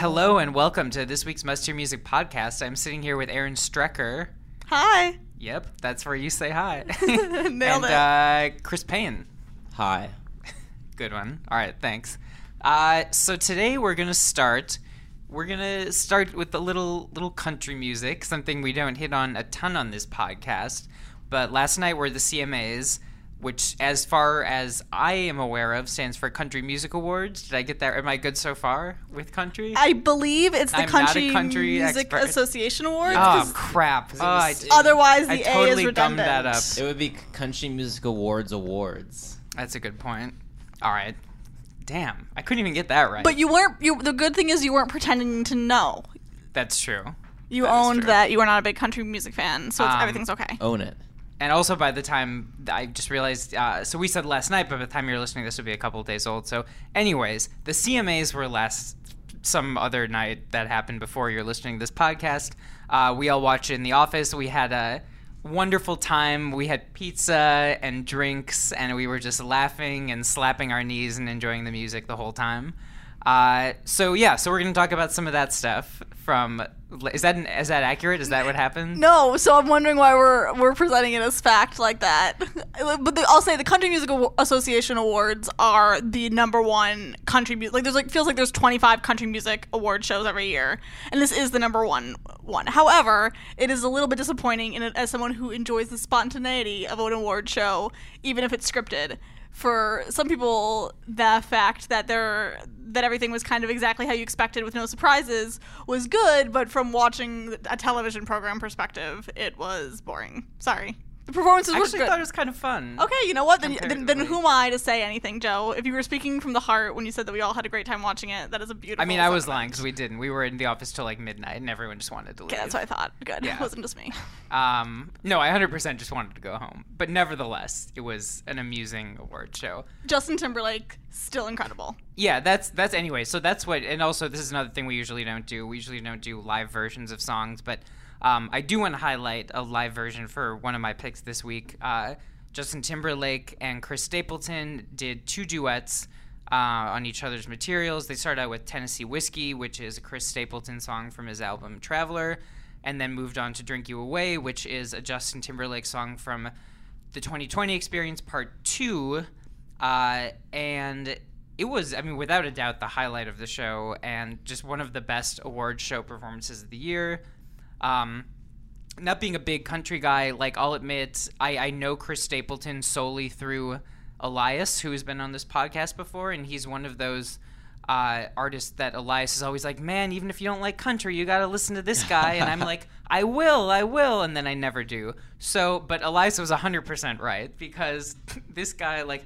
Hello and welcome to this week's Must Hear Music podcast. I'm sitting here with Aaron Strecker. Hi. Yep, that's where you say hi. Nailed and, it. Uh, Chris Payne. Hi. Good one. All right, thanks. Uh, so today we're gonna start. We're gonna start with a little little country music, something we don't hit on a ton on this podcast. But last night were the CMAs, which, as far as I am aware of, stands for Country Music Awards. Did I get that? Am I good so far with country? I believe it's the I'm not a Country, country Music expert. Association Awards. oh 'cause crap! Oh, I, otherwise, the I A totally is gummed redundant. that up. It would be Country Music Awards Awards. That's a good point. All right. Damn, I couldn't even get that right. But you weren't. You. The good thing is you weren't pretending to know. That's true. You That is owned true. that you were not a big country music fan, so it's, Um, everything's okay. Own it. And also, by the time I just realized, uh, so we said last night, but by the time you're listening, this would be a couple days old. So, anyways, the CMAs were last some other night that happened before you're listening to this podcast. Uh, we all watched in the office. We had a wonderful time. We had pizza and drinks, and we were just laughing and slapping our knees and enjoying the music the whole time. Uh, so yeah, so we're gonna talk about some of that stuff from. Is that is that accurate? Is that what happened? No, so I'm wondering why we're we're presenting it as fact like that. but the, I'll say the Country Music Association Awards are the number one country music. Like there's like feels like there's 25 country music award shows every year, and this is the number one one. However, it is a little bit disappointing in it as someone who enjoys the spontaneity of an award show, even if it's scripted. For some people, the fact that they're that everything was kind of exactly how you expected with no surprises was good, but from watching a television program perspective, it was boring. Sorry. The performances I were actually good. thought it was kind of fun. Okay, you know what? Then, then, then who am I to say anything, Joe? If you were speaking from the heart when you said that we all had a great time watching it, that is a beautiful. I mean, I was sentiment. lying because we didn't. We were in the office till like midnight, and everyone just wanted to leave. Okay, that's what I thought. Good. Yeah. It wasn't just me. Um, no, I 100% just wanted to go home. But nevertheless, it was an amusing award show. Justin Timberlake, still incredible. Yeah, that's that's anyway. So that's what, and also this is another thing we usually don't do. We usually don't do live versions of songs, but um, I do want to highlight a live version for one of my picks this week. Uh, Justin Timberlake and Chris Stapleton did two duets uh, on each other's materials. They started out with Tennessee Whiskey, which is a Chris Stapleton song from his album Traveler, and then moved on to Drink You Away, which is a Justin Timberlake song from the 20/20 Experience Part 2. Uh, and it was, I mean, without a doubt, the highlight of the show and just one of the best award show performances of the year. Um, not being a big country guy, like I'll admit, I, I know Chris Stapleton solely through Elias, who has been on this podcast before, and he's one of those uh, artists that Elias is always like, man, even if you don't like country, you got to listen to this guy. And I'm like, I will, I will, and then I never do. So, but Elias was 100% right because this guy, like,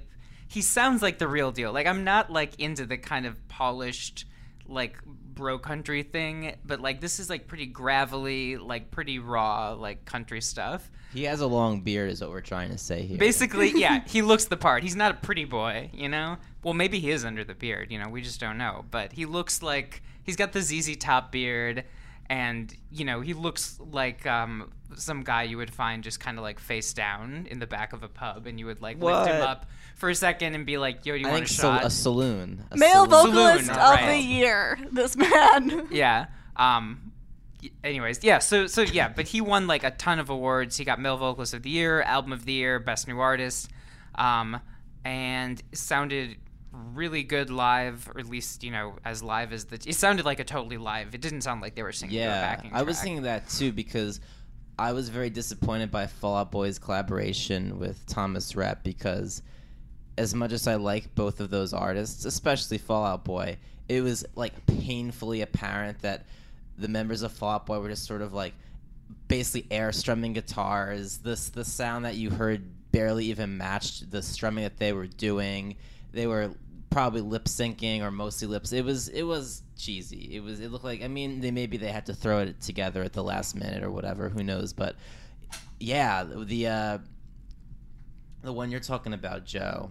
he sounds like the real deal. Like, I'm not like into the kind of polished, like, bro country thing, but like, this is like pretty gravelly, like, pretty raw, like, country stuff. He has a long beard, is what we're trying to say here. Basically, yeah, he looks the part. He's not a pretty boy, you know? Well, maybe he is under the beard, you know, we just don't know. But he looks like he's got the ZZ Top beard, and, you know, he looks like um, some guy you would find just kind of like face down in the back of a pub, and you would like lift him up for a second and be like, yo, do you I want think a sal- shot? a saloon. A Male saloon. vocalist Saloon, of right. the year. This man. yeah. Um. Anyways, yeah. So so yeah, but he won like a ton of awards. He got Male Vocalist of the Year, Album of the Year, Best New Artist, um, and sounded really good live, or at least you know as live as the. It sounded like a totally live. It didn't sound like they were singing. Yeah, backing I was thinking that too because I was very disappointed by Fall Out Boy's collaboration with Thomas Rhett because as much as I like both of those artists, especially Fall Out Boy, it was like painfully apparent that the members of Fall Out Boy were just sort of like basically air strumming guitars. This the sound that you heard barely even matched the strumming that they were doing. They were probably lip syncing or mostly lips. It was it was cheesy. It was it looked like I mean they maybe they had to throw it together at the last minute or whatever. Who knows? But yeah, the uh, the one you're talking about, Joe,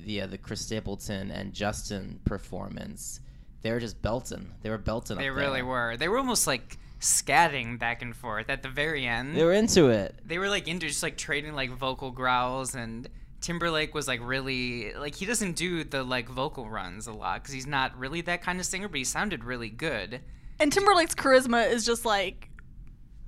the uh, the Chris Stapleton and Justin performance. They were just belting. They were belting. They really were. They were almost like scatting back and forth at the very end. They were into it. they were like into just like trading like vocal growls and Timberlake was like really like he doesn't do the like vocal runs a lot because he's not really that kind of singer, but he sounded really good. And Timberlake's charisma is just like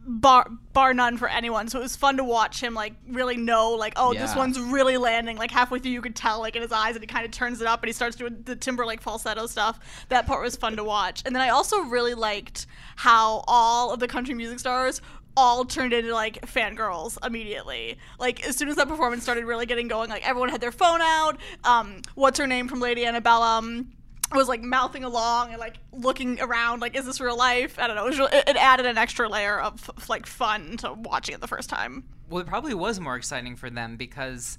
bar bar none for anyone. So it was fun to watch him like really know like oh this one's really landing. Like halfway through you could tell like in his eyes and he kind of turns it up and he starts doing the Timberlake falsetto stuff. That part was fun to watch. And then I also really liked how all of the country music stars all turned into like fangirls immediately. Like as soon as that performance started really getting going, like everyone had their phone out. Um, what's her name from Lady Antebellum? was like mouthing along and like looking around like is this real life i don't know it, was real, it, added an extra layer of like fun to watching it the first time Well, it probably was more exciting for them because,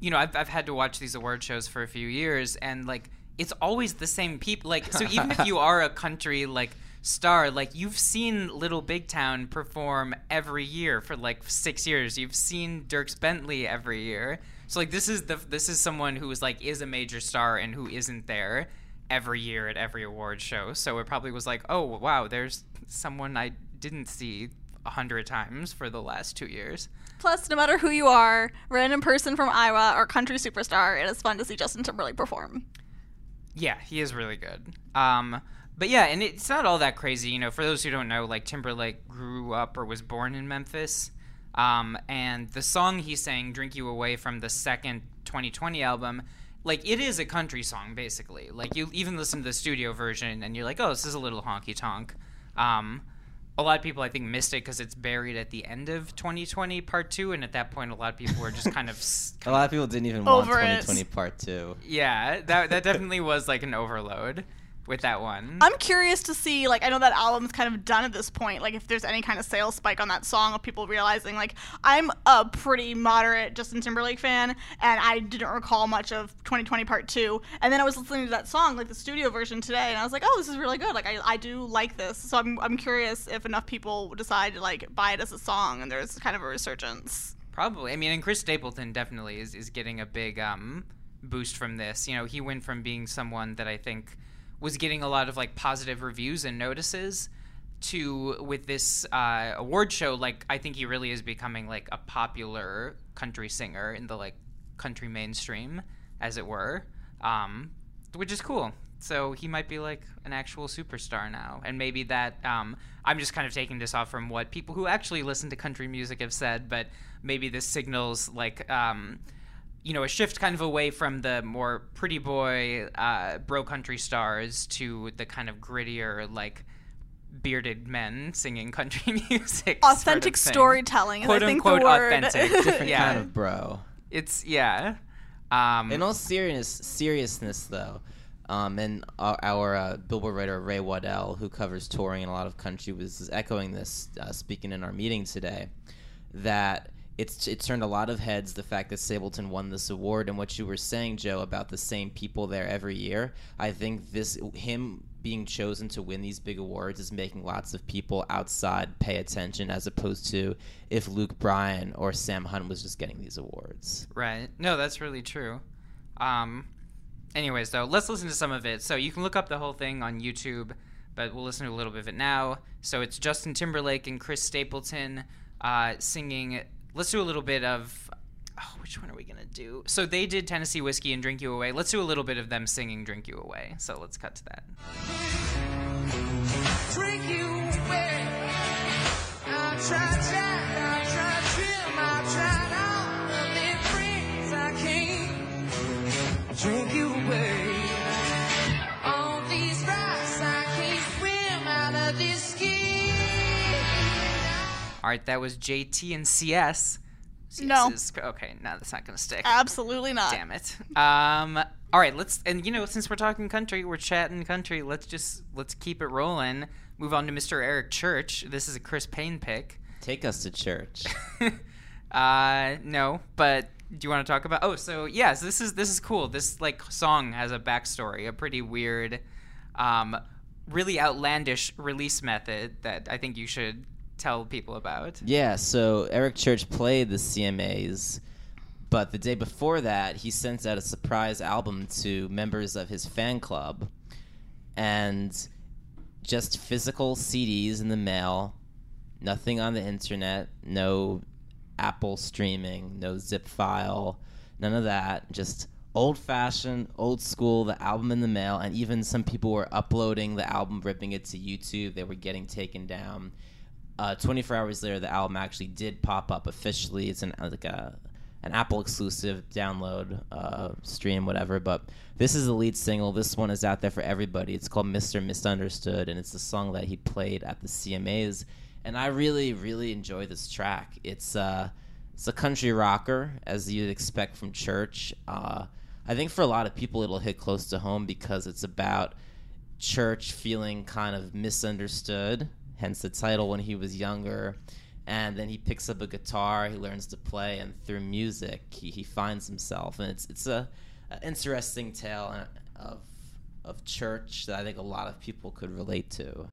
you know, I've, I've had to watch these award shows for a few years, and like it's always the same people. Like, so even if you are a country like star, like you've seen Little Big Town perform every year for like six years. You've seen Dierks Bentley every year. So like this is the this is someone who is like is a major star and who isn't there every year at every award show. So it probably was like, oh wow, there's someone I didn't see a hundred times for the last two years. plus no matter who you are random person from iowa or country superstar it is fun to see justin timberlake perform Yeah, he is really good. Um, but yeah, and it's not all that crazy. You know, for those who don't know, like Timberlake grew up or was born in Memphis. Um, and the song he sang, Drink You Away, from the second 2020 album, like it is a country song, basically. Like you even listen to the studio version and you're like, oh, this is a little honky tonk. Um, a lot of people, I think, missed it because it's buried at the end of 2020 Part 2. And at that point, a lot of people were just kind of. a lot of people didn't even want Over it. 2020 Part Two. Yeah, that, that definitely was like an overload with that one. i'm curious to see like i know that album's kind of done at this point like if there's any kind of sales spike on that song of people realizing like i'm a pretty moderate justin timberlake fan and i didn't recall much of 2020 part 2 and then i was listening to that song like the studio version today and i was like oh this is really good like i, I do like this so I'm, I'm curious if enough people decide to like buy it as a song and there's kind of a resurgence Probably. I mean, and Chris Stapleton definitely is, is getting a big um, boost from this. You know, he went from being someone that I think was getting a lot of like positive reviews and notices to with this uh, award show. Like, I think he really is becoming like a popular country singer in the like country mainstream, as it were, um, which is cool. So he might be like an actual superstar now, and maybe that um, I'm just kind of taking this off from what people who actually listen to country music have said, but maybe this signals like um, you know a shift kind of away from the more pretty boy uh, bro country stars to the kind of grittier like bearded men singing country music. sort of authentic storytelling Quote i think unquote the word authentic. Different yeah, kind of bro. it's yeah. Um, In all serious seriousness, though, um, and our, our uh, Billboard writer Ray Waddell, who covers touring in a lot of country, was echoing this, uh, speaking in our meeting today, that it's it turned a lot of heads the fact that Stapleton won this award, and what you were saying, Joe, about the same people there every year. I think this him being chosen to win these big awards is making lots of people outside pay attention, as opposed to if Luke Bryan or Sam Hunt was just getting these awards. Right. No, that's really true. Um, anyways, though, let's listen to some of it. So you can look up the whole thing on YouTube, but we'll listen to a little bit of it now. So it's Justin Timberlake and Chris Stapleton uh, singing. Let's do a little bit of. Oh, which one are we gonna do? So they did Tennessee Whiskey and Drink You Away. Let's do a little bit of them singing Drink You Away. So let's cut to that. drink you away. Drink you away. All right, that was JT and CS. CS No. is- okay, no, that's not gonna stick. absolutely not Damn it. Um. All right. Let's and you know since we're talking country, we're chatting country. Let's just let's keep it rolling. Move on to Mr. Eric Church. This is a Chris Payne pick. Take us to church. Uh, no, but do you want to talk about? Oh, so yes, this is this is cool. This like song has a backstory, a pretty weird, um, really outlandish release method that I think you should tell people about. Yeah, so Eric Church played the CMAs, but the day before that, he sent out a surprise album to members of his fan club, and just physical CDs in the mail, nothing on the internet, no Apple streaming, no zip file, none of that. Just old fashioned, old school, the album in the mail, and even some people were uploading the album, ripping it to YouTube. They were getting taken down. Uh, 24 hours later, the album actually did pop up officially. It's an like a an Apple exclusive download uh, stream, whatever. But this is the lead single. This one is out there for everybody. It's called "Mr. Misunderstood," and it's the song that he played at the CMAs. And I really, really enjoy this track. It's uh, it's a country rocker, as you'd expect from Church. Uh, I think for a lot of people, it'll hit close to home because it's about Church feeling kind of misunderstood, hence the title when he was younger. And then he picks up a guitar, he learns to play, and through music, he, he finds himself. And it's it's a, a interesting tale uh, of of church that I think a lot of people could relate to.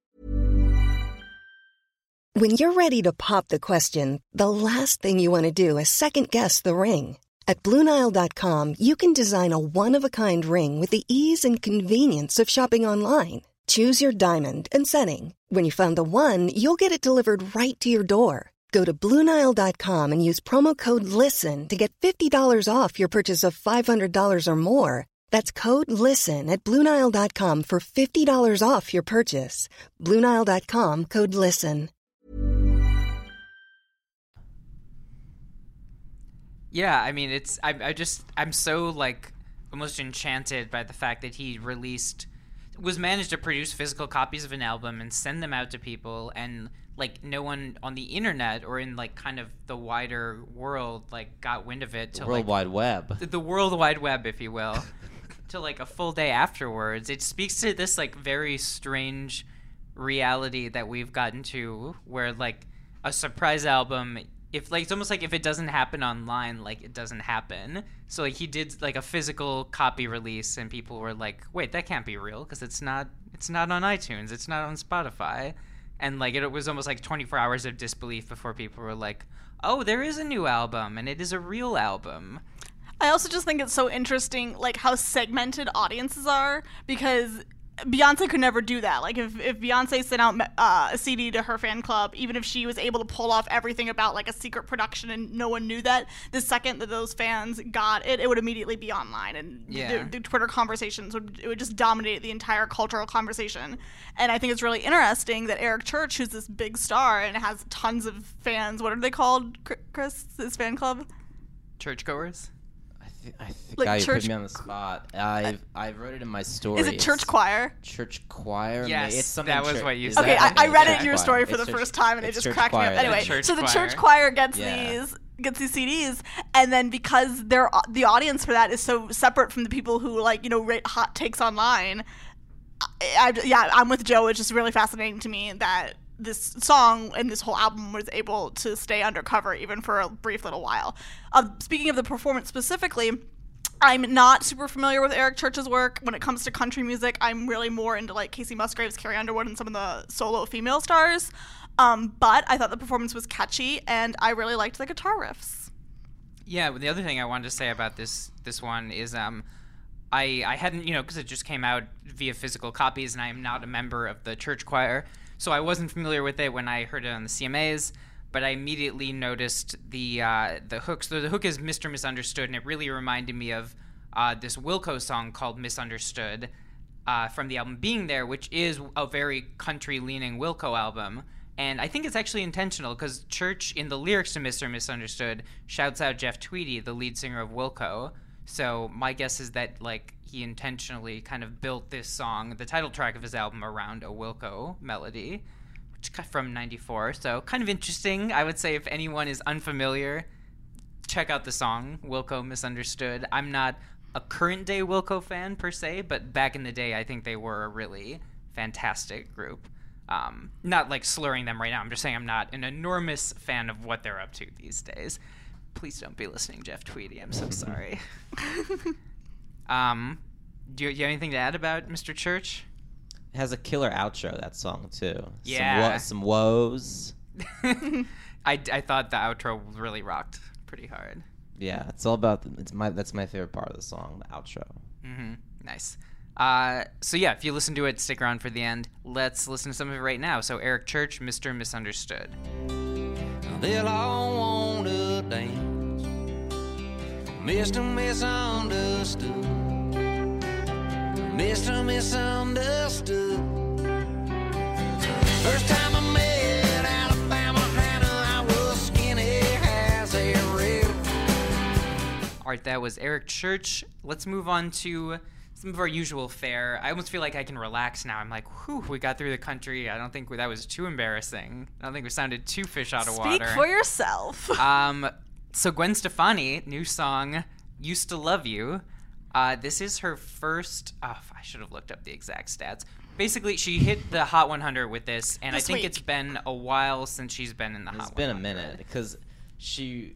When you're ready to pop the question, the last thing you want to do is second guess the ring. At Bluenile.com, you can design a one of a kind ring with the ease and convenience of shopping online. Choose your diamond and setting. When you find the one, you'll get it delivered right to your door. Go to Bluenile.com and use promo code LISTEN to get $50 off your purchase of $500 or more. That's code LISTEN at Bluenile.com for $50 off your purchase. Bluenile.com code LISTEN. Yeah, I mean, it's I, I just I'm so like almost enchanted by the fact that he released was managed to produce physical copies of an album and send them out to people and like no one on the internet or in like kind of the wider world like got wind of it to World like Wide Web. the world wide web if you will to like a full day afterwards it speaks to this like very strange reality that we've gotten to where like a surprise album if like it's almost like if it doesn't happen online like it doesn't happen. So like he did like a physical copy release and people were like wait that can't be real because it's not it's not on itunes it's not on spotify. And like it was almost like 24 hours of disbelief before people were like oh there is a new album and it is a real album. I also just think it's so interesting, like how segmented audiences are, because Beyonce could never do that. Like if, if Beyonce sent out uh, a CD to her fan club, even if she was able to pull off everything about like a secret production and no one knew that, the second that those fans got it, it would immediately be online and Yeah. the, the Twitter conversations would it would just dominate the entire cultural conversation. And I think it's really interesting that Eric Church, who's this big star and has tons of fans, what are they called, Chris? His fan club? churchgoers I think, I think Like I church- put me on the spot. I I wrote it in my story. Is it church It's choir? Church choir. Yes, It's something that was church- what you is said. Okay, that- I, I read it in your choir. story for It's the church- first time, and it it's just church cracked me up. yeah. Anyway, church so the church choir gets Yeah. these gets these CDs, and then because they're the audience for that is so separate from the people who like you know rate hot takes online. I, I- yeah, I'm with Joe. It's just really fascinating to me that this song and this whole album was able to stay undercover even for a brief little while. Uh, speaking of the performance specifically. I'm not super familiar with Eric Church's work when it comes to country music. I'm really more into like Kacey Musgraves, Carrie Underwood, and some of the solo female stars. Um, but I thought the performance was catchy, and I really liked the guitar riffs. Yeah, the other thing I wanted to say about this this one is um I I hadn't, you know, cuz it just came out via physical copies and I am not a member of the church choir. So I wasn't familiar with it when I heard it on the CMAs, but I immediately noticed the uh, the hook. So the hook is Mr. Misunderstood and it really reminded me of uh, this Wilco song called Misunderstood uh, from the album Being There, which is a very country leaning Wilco album. And I think it's actually intentional because Church, in the lyrics to Mr. Misunderstood, shouts out Jeff Tweedy, the lead singer of Wilco. So my guess is that like he intentionally kind of built this song, the title track of his album, around a Wilco melody, which is from '94. So kind of interesting. I would say if anyone is unfamiliar, check out the song Wilco Misunderstood. I'm not a current day Wilco fan per se, but back in the day, I think they were a really fantastic group. Um, not like slurring them right now. I'm just saying I'm not an enormous fan of what they're up to these days. Please don't be listening, Jeff Tweedy. I'm so sorry. um, do you, do you have anything to add about Mr. Church? It has a killer outro. That song too. Yeah. Some, wo- some woes. I, I thought the outro really rocked pretty hard. Yeah, it's all about. The, it's my. That's my favorite part of the song, the outro. hmm Nice. Uh, so yeah, if you listen to it, stick around for the end. Let's listen to some of it right now. So Eric Church, Mr. Misunderstood. They'll all want to dance. Mr. Misunderstood. Mr. Misunderstood. First time I met Alabama Hannah, I was skinny as a rail. All right, that was Eric Church. Let's move on to some of our usual fare. I almost feel like I can relax now. I'm like, whew, we got through the country. I don't think that was too embarrassing. I don't think we sounded too fish out of Speak water. Speak for yourself. Um, so Gwen Stefani, new song, "Used to Love You." Uh, this is her first. Oh, I should have looked up the exact stats. Basically, she hit the Hot 100 with this, and This I think week. it's been a while since she's been in the Hot. It's Hot been a minute because she.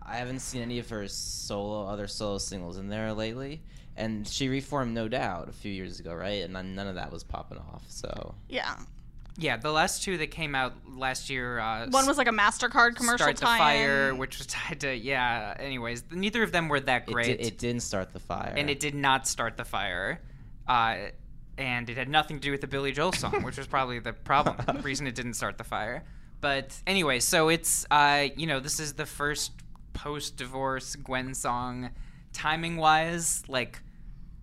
I haven't seen any of her solo, other solo singles in there lately, and she reformed No Doubt a few years ago, right? And none, none of that was popping off. So yeah. Yeah, the last two that came out last year. Uh, One was like a Mastercard commercial Start the tie-in. Fire, which was tied to yeah. Anyways, neither of them were that it, great, did, it didn't start the fire. and it did not start the fire. Uh, and it had nothing to do with the Billy Joel song, which was probably the problem reason it didn't start the fire. But anyway, so it's uh, you know this is the first post-divorce Gwen song, timing wise, like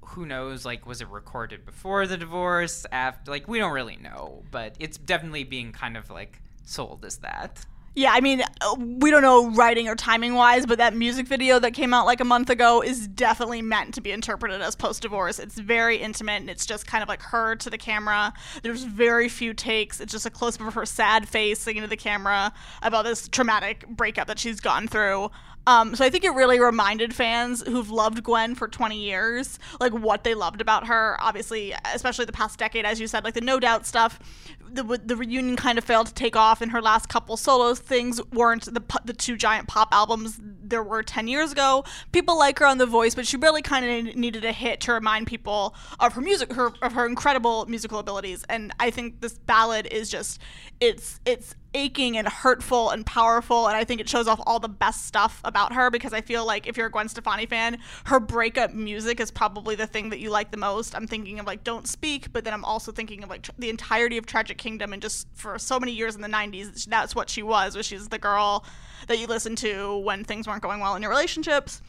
who knows like was it recorded before the divorce after like we don't really know but it's definitely being kind of like sold as that Yeah, I mean, uh, we don't know writing or timing wise, but that music video that came out like a month ago is definitely meant to be interpreted as post divorce. It's very intimate and it's just kind of like her to the camera. There's very few takes. It's just a close up of her sad face singing to the camera about this traumatic breakup that she's gone through. Um, so I think it really reminded fans who've loved Gwen for 20 years, like what they loved about her. Obviously, especially the past decade, as you said, like the No Doubt stuff. The, the reunion kind of failed to take off, and her last couple solo things weren't the the two giant pop albums there were 10 years ago. People like her on The Voice, but she really kind of needed a hit to remind people of her music, her of her incredible musical abilities. And I think this ballad is just it's it's aching and hurtful and powerful and I think it shows off all the best stuff about her because I feel like if you're a Gwen Stefani fan, her breakup music is probably the thing that you like the most. I'm thinking of like Don't Speak, but then I'm also thinking of like tr- the entirety of Tragic Kingdom and just for so many years in the 90s, that's what she was, was she's the girl that you listen to when things weren't going well in your relationships.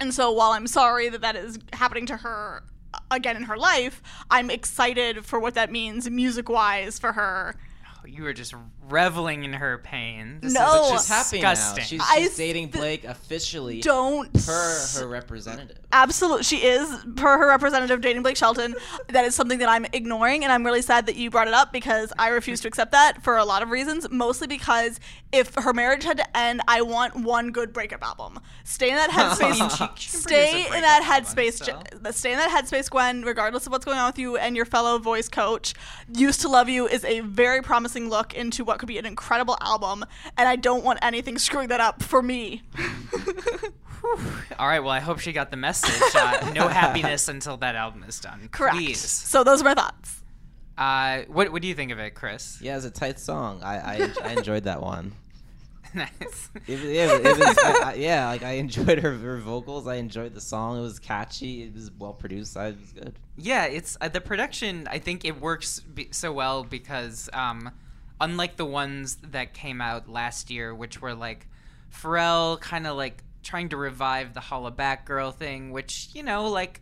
And so while I'm sorry that that is happening to her uh, again in her life, I'm excited for what that means music wise for her. You were just reveling in her pain this No. is She's happy now. disgusting She's, I she's dating Blake officially. Don't per her representative. Absolutely, she is per her representative dating Blake Shelton. That is something that I'm ignoring, and I'm really sad that you brought it up because I refuse to accept that for a lot of reasons. Mostly because if her marriage had to end, I want one good breakup album. Stay in that headspace. She- she can produce a stay in that headspace. still. Je- Stay in that headspace, Gwen. Regardless of what's going on with you and your fellow voice coach, "Used to Love You" is a very promising look into what could be an incredible album, and I don't want anything screwing that up for me. all right well i hope she got the message uh, no happiness until that album is done Correct. please So those are my thoughts. uh, what, what do you think of it chris Yeah, it's a tight song. I I, I enjoyed that one. nice It, was- it, it was, I, I, yeah, like I enjoyed her, her vocals. I enjoyed the song. It was catchy. It was well produced. I, it was good. Yeah, it's uh, the production. I think it works be- so well because, um, unlike the ones that came out last year, which were like Pharrell kind of like trying to revive the Holla Back Girl thing, which you know, like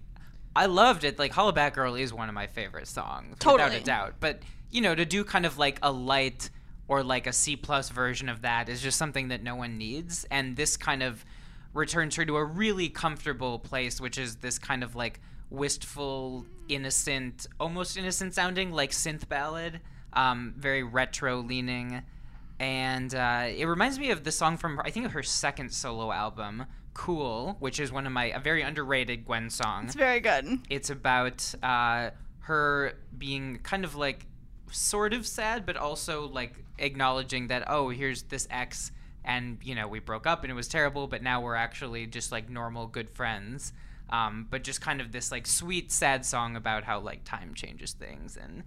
I loved it. Like Holla Back Girl is one of my favorite songs, without a doubt. But you know, to do kind of like a light or like a C plus version of that is just something that no one needs, and this kind of returns her to a really comfortable place, which is this kind of like wistful, innocent, almost innocent sounding like synth ballad, um, very retro leaning. And uh, it reminds me of the song from I think of her second solo album, "Cool," which is one of my a very underrated Gwen song. It's very good. It's about uh, her being kind of like sort of sad, but also like acknowledging that oh, here's this ex and you know we broke up and it was terrible, but now we're actually just like normal good friends. Um, but just kind of this like sweet sad song about how like time changes things and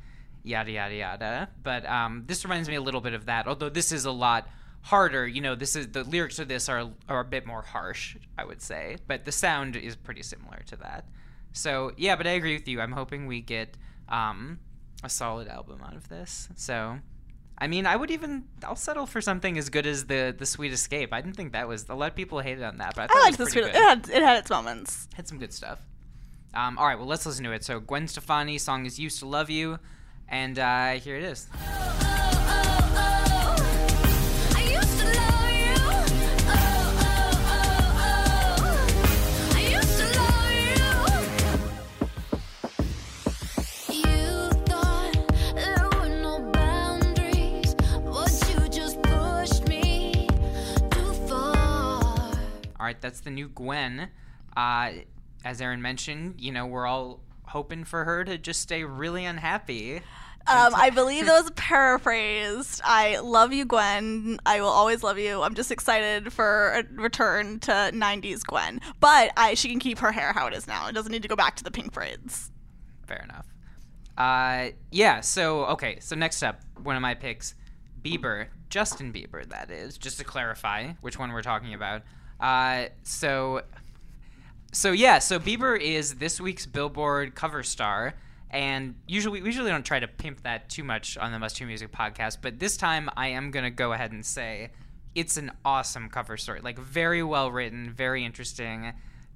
yada yada yada. But um, this reminds me a little bit of that, although this is a lot harder. You know, this is the lyrics of this are are a bit more harsh, I would say, but the sound is pretty similar to that. So yeah, but I agree with you. I'm hoping we get um, a solid album out of this. So. I mean, I would even I'll settle for something as good as the the Sweet Escape. I didn't think that was a lot of people hated on that, but I I it liked this pretty good It had it had its moments. had some good stuff. Um, all right, well, let's listen to it. So, Gwen Stefani, song is "Used to Love You," and uh, here it is. All right, that's the new Gwen. Uh, as Aaron mentioned, you know, we're all hoping for her to just stay really unhappy. Um, I believe that was paraphrased. I love you, Gwen. I will always love you. I'm just excited for a return to 90s Gwen. But I, she can keep her hair how it is now. It doesn't need to go back to the pink braids. Fair enough. Uh, yeah. So okay. So next up, one of my picks, Bieber, Justin Bieber. That is just to clarify which one we're talking about. Uh, so, so yeah. So Bieber is this week's Billboard cover star, and usually we usually don't try to pimp that too much on the Must Two Music podcast, but this time I am gonna go ahead and say it's an awesome cover story. Like very well written, very interesting.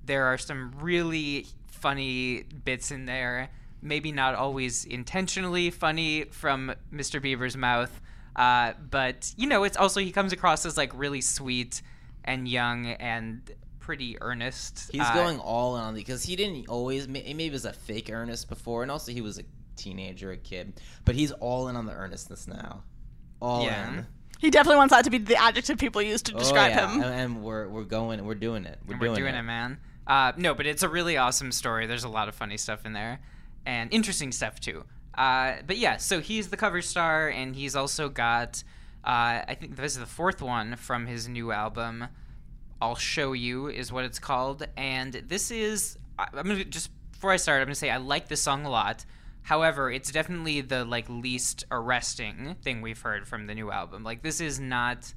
There are some really funny bits in there. Maybe not always intentionally funny from Mr. Bieber's mouth, uh, but you know, it's also he comes across as like really sweet and young and pretty earnest. He's Uh, going all in on the because he didn't always ma- maybe it was a fake earnest before, and also he was a teenager, a kid, but he's all in on the earnestness now. All Yeah. in. He definitely wants that to be the adjective people use to Oh, describe yeah. him. and, and we're we're going, we're doing it. We're, doing, we're doing it, man. Uh, no, but it's a really awesome story. There's a lot of funny stuff in there, and interesting stuff too. Uh, but yeah, so he's the cover star, and he's also got. Uh, I think this is the fourth one from his new album. I'll show you is what it's called, and this is. I'm gonna just before I start, I'm gonna say I like this song a lot. However, it's definitely the like least arresting thing we've heard from the new album. Like this is not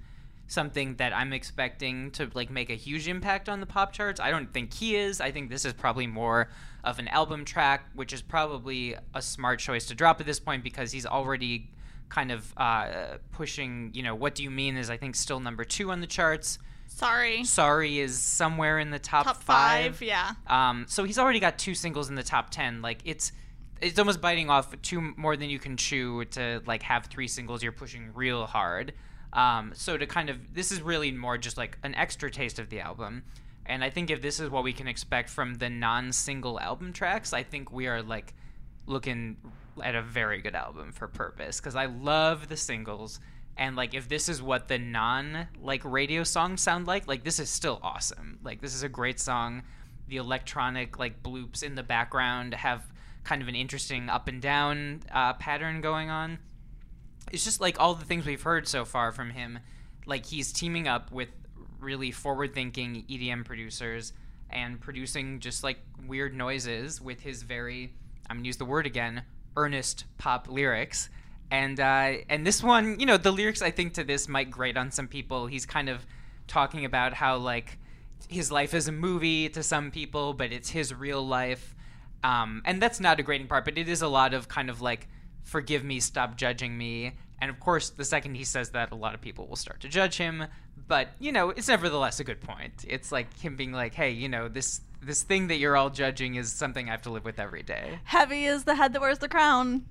something that I'm expecting to like make a huge impact on the pop charts. I don't think he is. I think this is probably more of an album track, which is probably a smart choice to drop at this point because he's already kind of uh, pushing. You know, what do you mean is I think still number two on the charts. Sorry. Sorry is somewhere in the top, Top five, yeah. Um, so he's already got two singles in the top ten. Like it's it's almost biting off two more than you can chew to like have three singles you're pushing real hard. Um, so to kind of this is really more just like an extra taste of the album. And I think if this is what we can expect from the non-single album tracks, I think we are like looking at a very good album for purpose because I love the singles and like if this is what the non like radio songs sound like like this is still awesome. Like this is a great song. The electronic like bloops in the background have kind of an interesting up and down uh, pattern going on. It's just like all the things we've heard so far from him. Like he's teaming up with really forward thinking EDM producers and producing just like weird noises with his very I'm gonna use the word again earnest pop lyrics and uh, and this one you know the lyrics I think to this might grate on some people. He's kind of talking about how like his life is a movie to some people but it's his real life. Um, and that's not a grading part but it is a lot of kind of like forgive me stop judging me. And of course the second he says that a lot of people will start to judge him. But you know it's nevertheless a good point. It's like him being like hey you know this this thing that you're all judging is something i have to live with every day. Heavy is the head that wears the crown.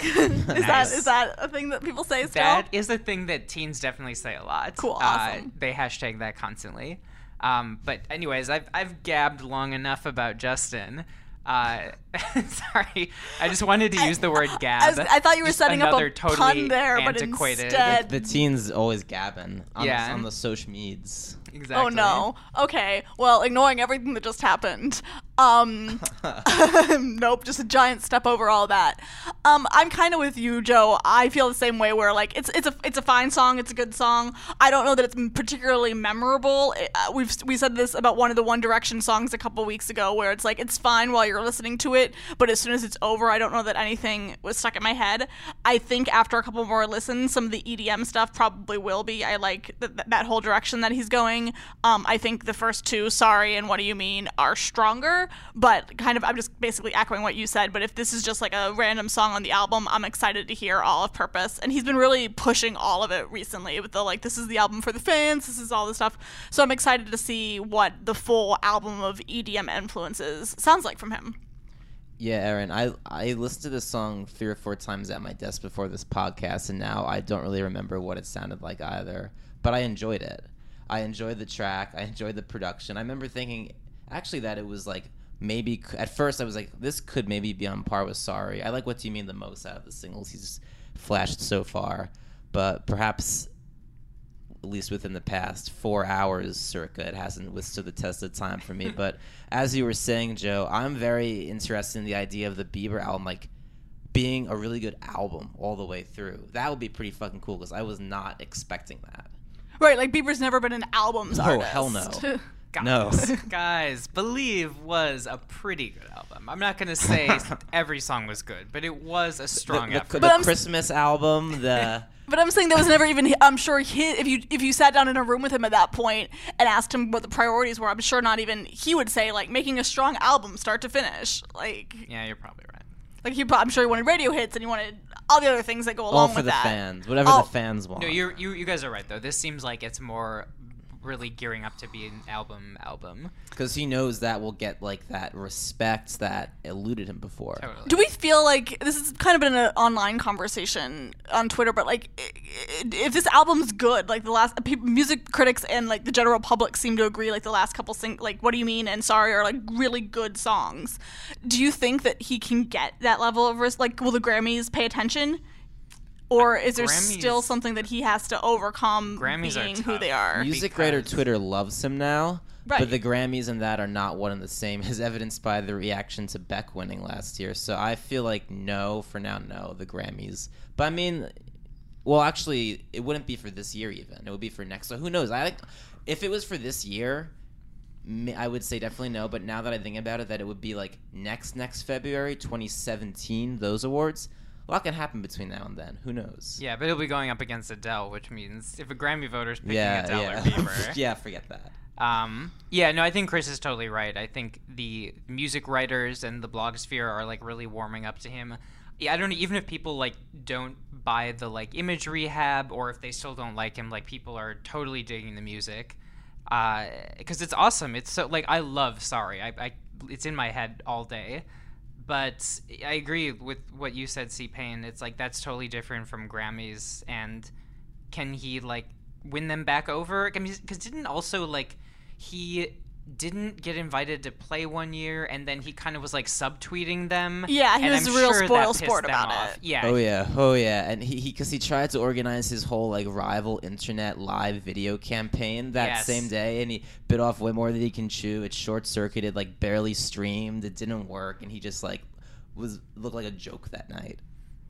is that Nice. is that a thing that people say still? That is a thing that teens definitely say a lot. Cool, Uh, awesome. they hashtag that constantly. Um, but anyways, I've I've gabbed long enough about Justin. Uh, sorry, I just wanted to use the word gab. I, was- I thought you were Just setting up a totally pun there, but antiquated. instead, The teens always gabbing on, Yeah. the, on the social meds. Exactly. oh no. Okay, well, ignoring everything that just happened, Um, nope, just a giant step over all that. Um, I'm kind of with you, Joe. I feel the same way. Where like it's it's a it's a fine song. It's a good song. I don't know that it's particularly memorable. It- uh, we've we said this about one of the One Direction songs a couple weeks ago, where it's like it's fine while you're listening to it, but as soon as it's over, I don't know that anything was stuck in my head. I think after a couple more listens, some of the EDM stuff probably will be. I like th- th- that whole direction that he's going. Um, I think the first two, Sorry and What Do You Mean, are stronger, but kind of, I'm just basically echoing what you said. But if this is just like a random song on the album, I'm excited to hear all of Purpose. And he's been really pushing all of it recently with the like, this is the album for the fans, this is all the stuff. So I'm excited to see what the full album of EDM influences sounds like from him. Yeah, Aaron, I I listened to this song three or four times at my desk before this podcast, and now I don't really remember what it sounded like either. But I enjoyed it. I enjoyed the track. I enjoyed the production. I remember thinking, actually, that it was like maybe at first I was like, this could maybe be on par with Sorry. I like What Do You Mean the most out of the singles. He's flashed so far, but perhaps at least within the past four hours circa it hasn't withstood the test of time for me. But as you were saying joe i'm very interested in the idea of the bieber album like being a really good album all the way through. That would be pretty fucking cool because i was not expecting that. Right, like Bieber's never been an albums oh artist. hell no Guys, no guys, Believe was a pretty good album. I'm not gonna say every song was good, but it was a strong the, effort. the But I'm s- christmas album the But I'm saying that was never even. I'm sure he, if you if you sat down in a room with him at that point and asked him what the priorities were, I'm sure not even he would say like making a strong album start to finish. Like yeah, you're probably right. like he, I'm sure he wanted radio hits and he wanted all the other things that go along with that. all with for the that. fans whatever Oh. the fans want No, you you guys are right though. This seems like it's more really gearing up to be an album album. because he knows that will get like that respect that eluded him before Totally. Do we feel like this has kind of been an online conversation on Twitter, but like i- i- if this album's good, like the last music critics and like the general public seem to agree, like the last couple sing like "What Do You Mean" and "Sorry" are like really good songs. Do you think that he can get that level of res- like will the Grammys pay attention? Or is there Grammys- still something that he has to overcome Grammys are being who tough. they are? Music writer Twitter loves him now, Right. but the Grammys and that are not one and the same, as evidenced by the reaction to Beck winning last year. So I feel like no, for now, no, the Grammys. But I mean, well, actually, it wouldn't be for this year even. It would be for next. So who knows? I if it was for this year, I would say definitely no. But now that I think about it, that it would be like next next February, 2017, those awards. A lot can happen between now and then. Who knows? Yeah, but he'll be going up against Adele, which means if a Grammy voter's picking yeah, Adele yeah. or Bieber, yeah. Forget that. Um, yeah, no, I think Chris is totally right. I think the music writers and the blogosphere are like really warming up to him. Yeah, I don't know. Even if people like don't buy the like image rehab, or if they still don't like him, like people are totally digging the music because it's awesome. It's so like I love Sorry. I, I it's in my head all day. But I agree with what you said, C Payne. It's like that's totally different from Grammys and can he like win them back over? Because didn't also like he didn't get invited to play one year, and then he kind of was like subtweeting them. Yeah, he and was I'm a real sure spoil sport about off. it. Yeah. Oh yeah, oh yeah, and he because he, tried to organize his whole like rival internet live video campaign that Yes. same day, and he bit off way more than he can chew. It short circuited, like barely streamed. It didn't work, and he just like was looked like a joke that night.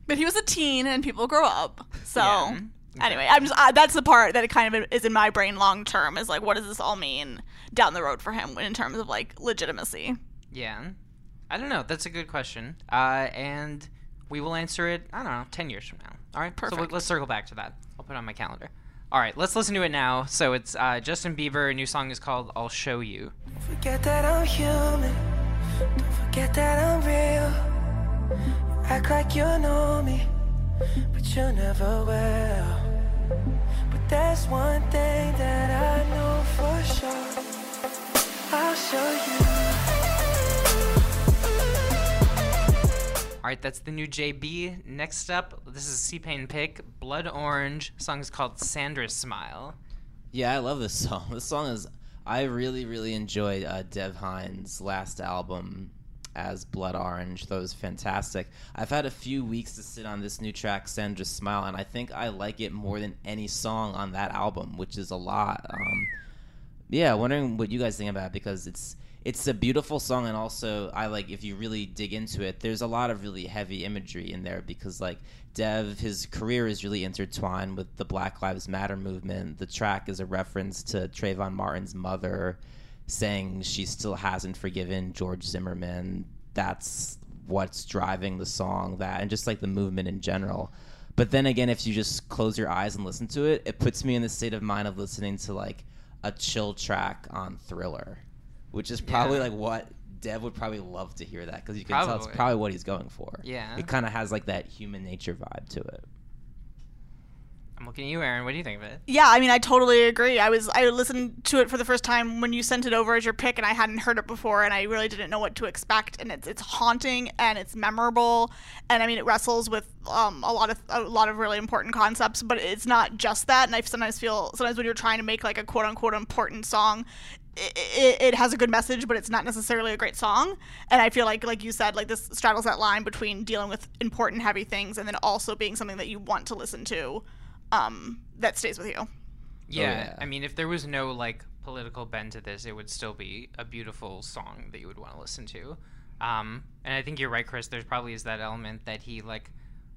But he was a teen, and people grow up. So Yeah. Anyway, I'm just uh, that's the part that it kind of is in my brain long term is like, what does this all mean down the road for him in terms of like legitimacy? Yeah. I don't know. That's a good question. Uh, and we will answer it. I don't know, ten years from now. All right. Perfect. So let's circle back to that. I'll put it on my calendar. All right. Let's listen to it now. So it's uh, Justin Bieber. A new song is called "I'll Show You." Forget that I'm human. Don't forget that I'm real. You act like you know me, but you never will. But there's one thing that I know for sure. I'll show you. All right, that's the new JB. Next up, this is C Payne pick, Blood Orange. Song is called Sandra's Smile. Yeah, I love this song. This song is I really really enjoyed uh, Dev Hynes' last album as Blood Orange. That was fantastic. I've had a few weeks to sit on this new track, Sandra Smile, and I think I like it more than any song on that album, which is a lot. Um, yeah, wondering what you guys think about it because it's it's a beautiful song, and also I like if you really dig into it. There's a lot of really heavy imagery in there because like Dev, his career is really intertwined with the Black Lives Matter movement. The track is a reference to Trayvon Martin's mother, saying she still hasn't forgiven George Zimmerman. That's what's driving the song. That and just like the movement in general. But then again, if you just close your eyes and listen to it, it puts me in the state of mind of listening to like a chill track on Thriller, which is probably Yeah. like what Dev would probably love to hear that because you can tell it's Probably. probably what he's going for. Yeah. it kind of has like that human nature vibe to it. I'm looking at you, Aaron. What do you think of it? Yeah, I mean, I totally agree. I was I listened to it for the first time when you sent it over as your pick, and I hadn't heard it before, and I really didn't know what to expect. And it's it's haunting and it's memorable, and I mean, it wrestles with um, a lot of a lot of really important concepts, but it's not just that. And I sometimes feel sometimes when you're trying to make like a quote unquote important song. It, it, it has a good message, but it's not necessarily a great song. And I feel like, like you said, like this straddles that line between dealing with important, heavy things and then also being something that you want to listen to um, that stays with you. Yeah, yeah. I mean, if there was no like political bend to this, it would still be a beautiful song that you would want to listen to. Um, and I think you're right, Chris. There's probably is that element that he like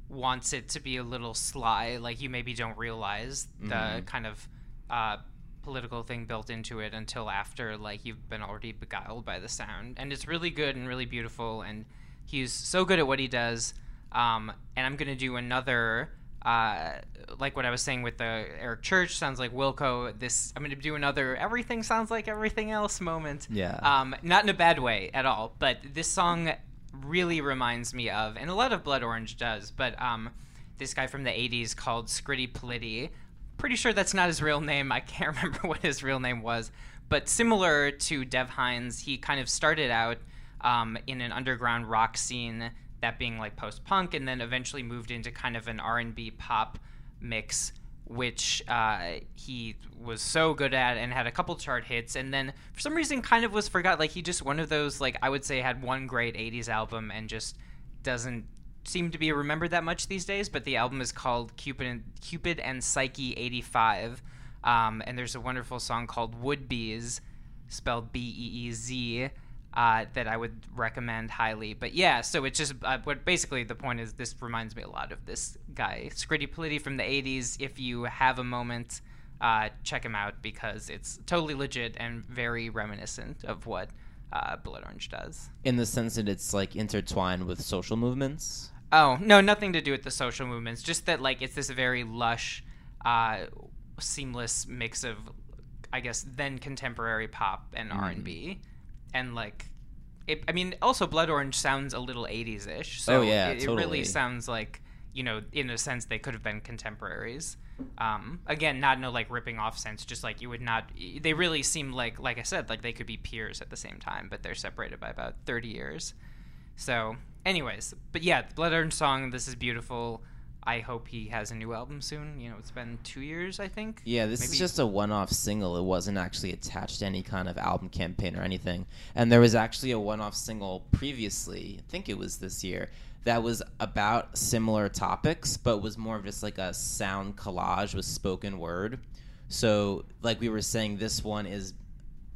wants it to be a little sly, like you maybe don't realize the kind of uh, political thing built into it until after like you've been already beguiled by the sound. And it's really good and really beautiful, and he's so good at what he does. Um, and I'm gonna do another uh, like what I was saying with the Eric Church sounds like Wilco. This I'm going to do another everything sounds like everything else moment. Yeah. Um, not in a bad way at all, but this song really reminds me of, and a lot of Blood Orange does, but um, this guy from the '80s called Scritti Politti. Pretty sure that's not his real name. I can't remember what his real name was, but similar to Dev Hynes, he kind of started out um, in an underground rock scene that being like post punk, and then eventually moved into kind of an R and B pop mix, which uh, he was so good at and had a couple chart hits, and then for some reason kind of was forgot. Like he just one of those like I would say had one great '80s album and just doesn't seem to be remembered that much these days. But the album is called Cupid and Cupid and Psyche '85, um, and there's a wonderful song called Wood Beez, spelled B E E Z uh, that I would recommend highly. But yeah, so it's just uh, what basically the point is. This reminds me a lot of this guy, Scritti Politti from the '80s. If you have a moment, uh, check him out because it's totally legit and very reminiscent of what uh, Blood Orange does. In the sense that it's like intertwined with social movements. Oh no, nothing to do with the social movements. Just that like it's this very lush, uh, seamless mix of, I guess, then contemporary pop and R and B, and like, it. I mean, also Blood Orange sounds a little '80s ish. So Oh, yeah, it, it totally. really sounds like you know, in a sense, they could have been contemporaries. Um, again, not in a like ripping off sense, just like you would not. They really seem like, like I said, like they could be peers at the same time, but they're separated by about thirty years. So, anyways, but yeah, Blood Orange song. This is beautiful. I hope he has a new album soon. You know, it's been two years, I think. Yeah, this is Maybe- just a one-off single. It wasn't actually attached to any kind of album campaign or anything. And there was actually a one-off single previously, I think it was this year, that was about similar topics, but was more of just like a sound collage with spoken word. So, like we were saying, this one is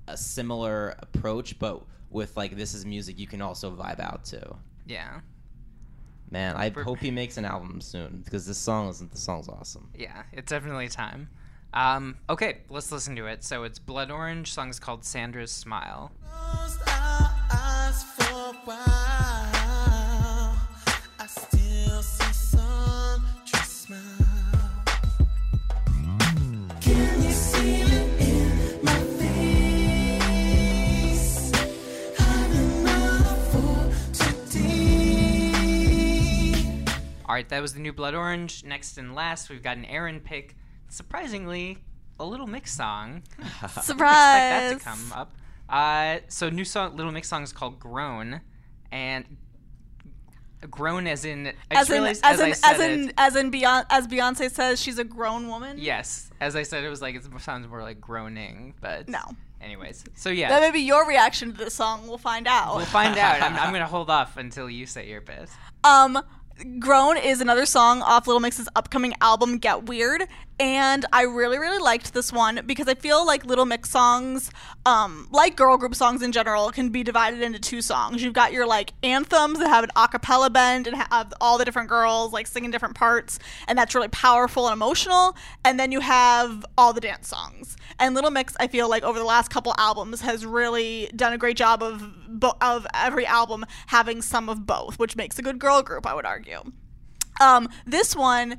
a similar approach, but with like this is music you can also vibe out to. Yeah, Man, I For- hope he makes an album soon because this song isn't. The song's awesome. yeah, it's definitely time. Um, okay, let's listen to it. So it's Blood Orange. Song's called Sandra's Smile. Closed our eyes for a while. I still see All right, that was the new Blood Orange. Next and last, we've got an Aaron pick. Surprisingly, a Little Mix song. Surprise! Expect that to come up. Uh, so new song, Little Mix song is called "Grown," and "Grown" as in As in, as as, in, as in, it. as in Beyonce, as Beyonce says, she's a grown woman. Yes, as I said, it was like it sounds more like groaning, but No. Anyways, so yeah, That may be your reaction to the song. We'll find out. we'll find out. I'm, I'm gonna hold off until you say your bit. Um, Grown is another song off Little Mix's upcoming album Get Weird, and I really, really liked this one because I feel like Little Mix songs, um, like girl group songs in general, can be divided into two songs. You've got your like anthems that have an a cappella bend and have all the different girls like singing different parts, and that's really powerful and emotional. And then you have all the dance songs. And Little Mix, I feel like over the last couple albums, has really done a great job of bo- of every album having some of both, which makes a good girl group, I would argue. Um, this one,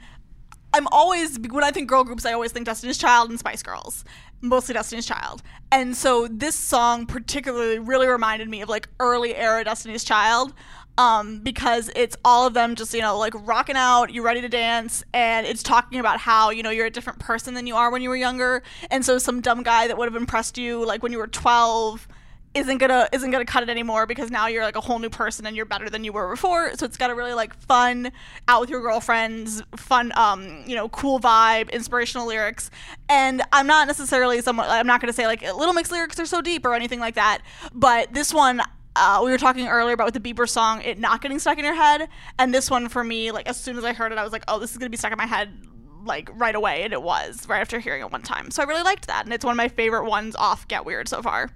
I'm always when I think girl groups, I always think Destiny's Child and Spice Girls, mostly Destiny's Child. And so this song particularly really reminded me of like early era Destiny's Child. Um, because it's all of them just you know like rocking out, you're ready to dance, and it's talking about how you know you're a different person than you are when you were younger, and so some dumb guy that would have impressed you like when you were 12 isn't gonna isn't gonna cut it anymore because now you're like a whole new person and you're better than you were before. So it's got a really like fun out with your girlfriends, fun um you know cool vibe, inspirational lyrics. And I'm not necessarily someone I'm not gonna say like Little Mix lyrics are so deep or anything like that, but this one. Uh, we were talking earlier about with the Bieber song, it not getting stuck in your head, and this one for me, like as soon as I heard it, I was like, "Oh, this is gonna be stuck in my head like right away," and it was right after hearing it one time. So I really liked that, and it's one of my favorite ones off Get Weird so far.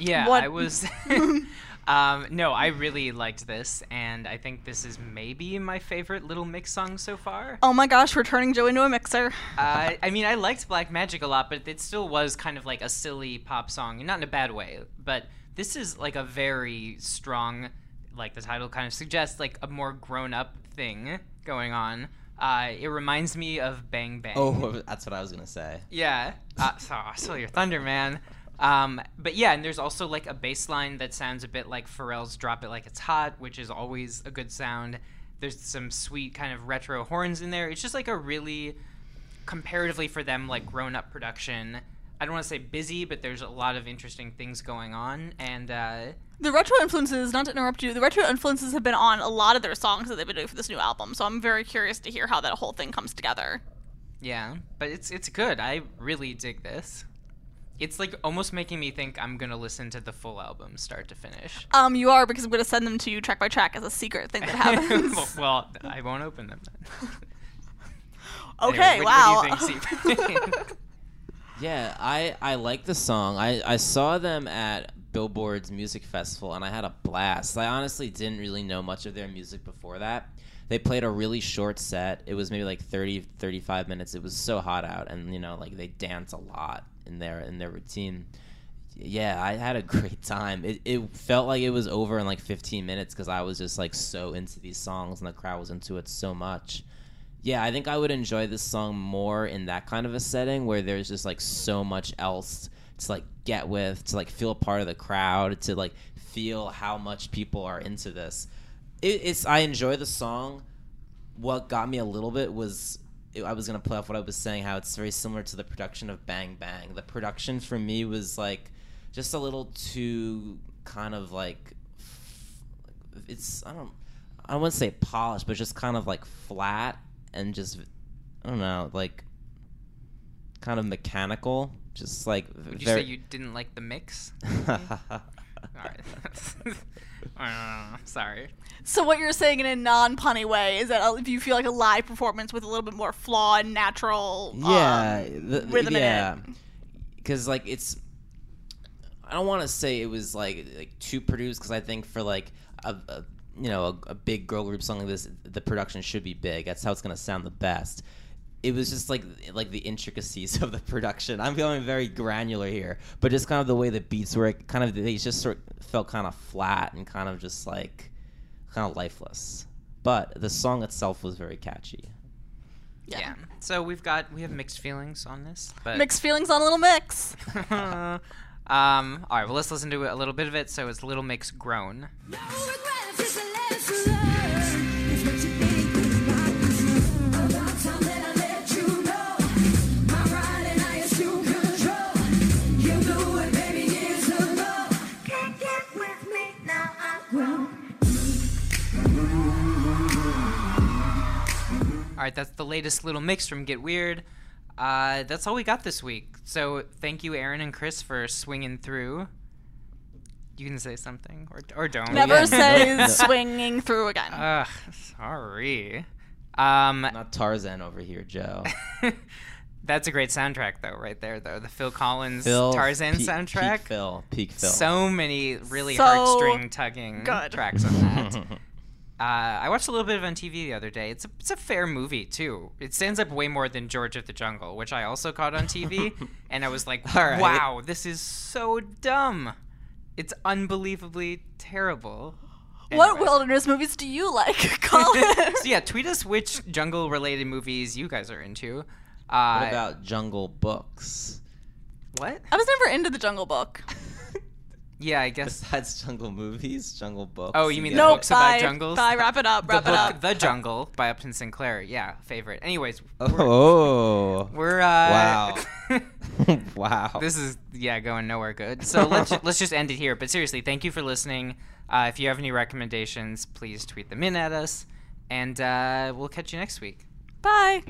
Yeah, What- I was. um, no, I really liked this, and I think this is maybe my favorite Little Mix song so far. Oh my gosh, we're turning Joe into a mixer. Uh, I mean, I liked Black Magic a lot, but it still was kind of like a silly pop song, not in a bad way. But this is like a very strong, like the title kind of suggests, like a more grown-up thing going on. Uh, it reminds me of Bang Bang. Oh, that's what I was gonna say. Yeah. Uh, so I stole your thunder, man. Um, but yeah, and there's also like a bass line that sounds a bit like Pharrell's "Drop It Like It's Hot," which is always a good sound. There's some sweet kind of retro horns in there. It's just like a really, comparatively for them, like grown-up production. I don't want to say busy, but there's a lot of interesting things going on, and uh, The retro influences, not to interrupt you, the retro influences have been on a lot of their songs that they've been doing for this new album. So I'm very curious to hear how that whole thing comes together. yeah, but it's it's good. I really dig this. It's like almost making me think I'm gonna listen to the full album, start to finish. Um, you are because I'm going to send them to you track by track as a secret thing that happens. well, well, I won't open them then. okay, Anyway, what- wow. What do you think, Yeah, I I like the song. I I saw them at Billboard's music festival and I had a blast. I honestly didn't really know much of their music before that. They played a really short set. It was maybe like 30 35 minutes. It was so hot out and you know like they dance a lot in their in their routine. Yeah, I had a great time. It it felt like it was over in like 15 minutes cuz I was just like so into these songs and the crowd was into it so much. Yeah, I think I would enjoy this song more in that kind of a setting where there's just like so much else to like get with, to like feel part of the crowd, to like feel how much people are into this. It, it's I enjoy the song. What got me a little bit was I was gonna play off what I was saying, how it's very similar to the production of Bang Bang. The production for me was like just a little too kind of like it's I don't I wouldn't say polished, but just kind of like flat and just I don't know, like kind of mechanical, just like Would you very. say you didn't like the mix? All right. Uh, sorry. so what you're saying in a non-punny way is that uh, if you feel like a live performance with a little bit more flaw and natural, yeah, um, the- rhythm in yeah, because like it's. I don't want to say it was like like too produced because I think for like a, a you know a, a big girl group song like this, the production should be big. That's how it's gonna sound the best. It was just like like the intricacies of the production. I'm going very granular here, but just kind of the way the beats were, kind of they just sort of felt kind of flat and kind of just like kind of lifeless. But the song itself was very catchy. Yeah. So we've got we have mixed feelings on this, but Mixed feelings on a little mix. um. All right. Well, let's listen to a little bit of it. So it's Little Mix grown. No regrets, All right. That's the latest Little Mix from Get Weird. Uh, that's all we got this week. So thank you, Aaron and Chris, for swinging through. You can say something or or don't. Never yeah. say swinging through again. Ugh, sorry. Um, Not Tarzan over here, Joe. that's a great soundtrack, though, right there, though. The Phil Collins Phil, Tarzan peak- soundtrack. Peak Phil. Peak Phil. So many really So heartstring tugging good. tracks on that. uh, I watched a little bit of on TV the other day. It's a, it's a fair movie too. It stands up way more than George of the Jungle, which I also caught on TV, and I was like, All right. "Wow, this is so dumb. It's unbelievably terrible." What wilderness movies do you like, Colin? so yeah, tweet us which jungle-related movies you guys are into. what Uh, about Jungle Books? what? I was never into the Jungle Book. Yeah, I guess. Besides Jungle Movies, Jungle Books. Oh, you mean the get No, it? books about bye. jungles? Bye. Wrap it up. The Wrap it book up. The Jungle by Upton Sinclair. Yeah, favorite. Anyways, Oh. we're uh Wow. wow. this is yeah going nowhere good. So let's let's just end it here. But seriously, thank you for listening. Uh, if you have any recommendations, please tweet them in at us, and uh, we'll catch you next week. Bye.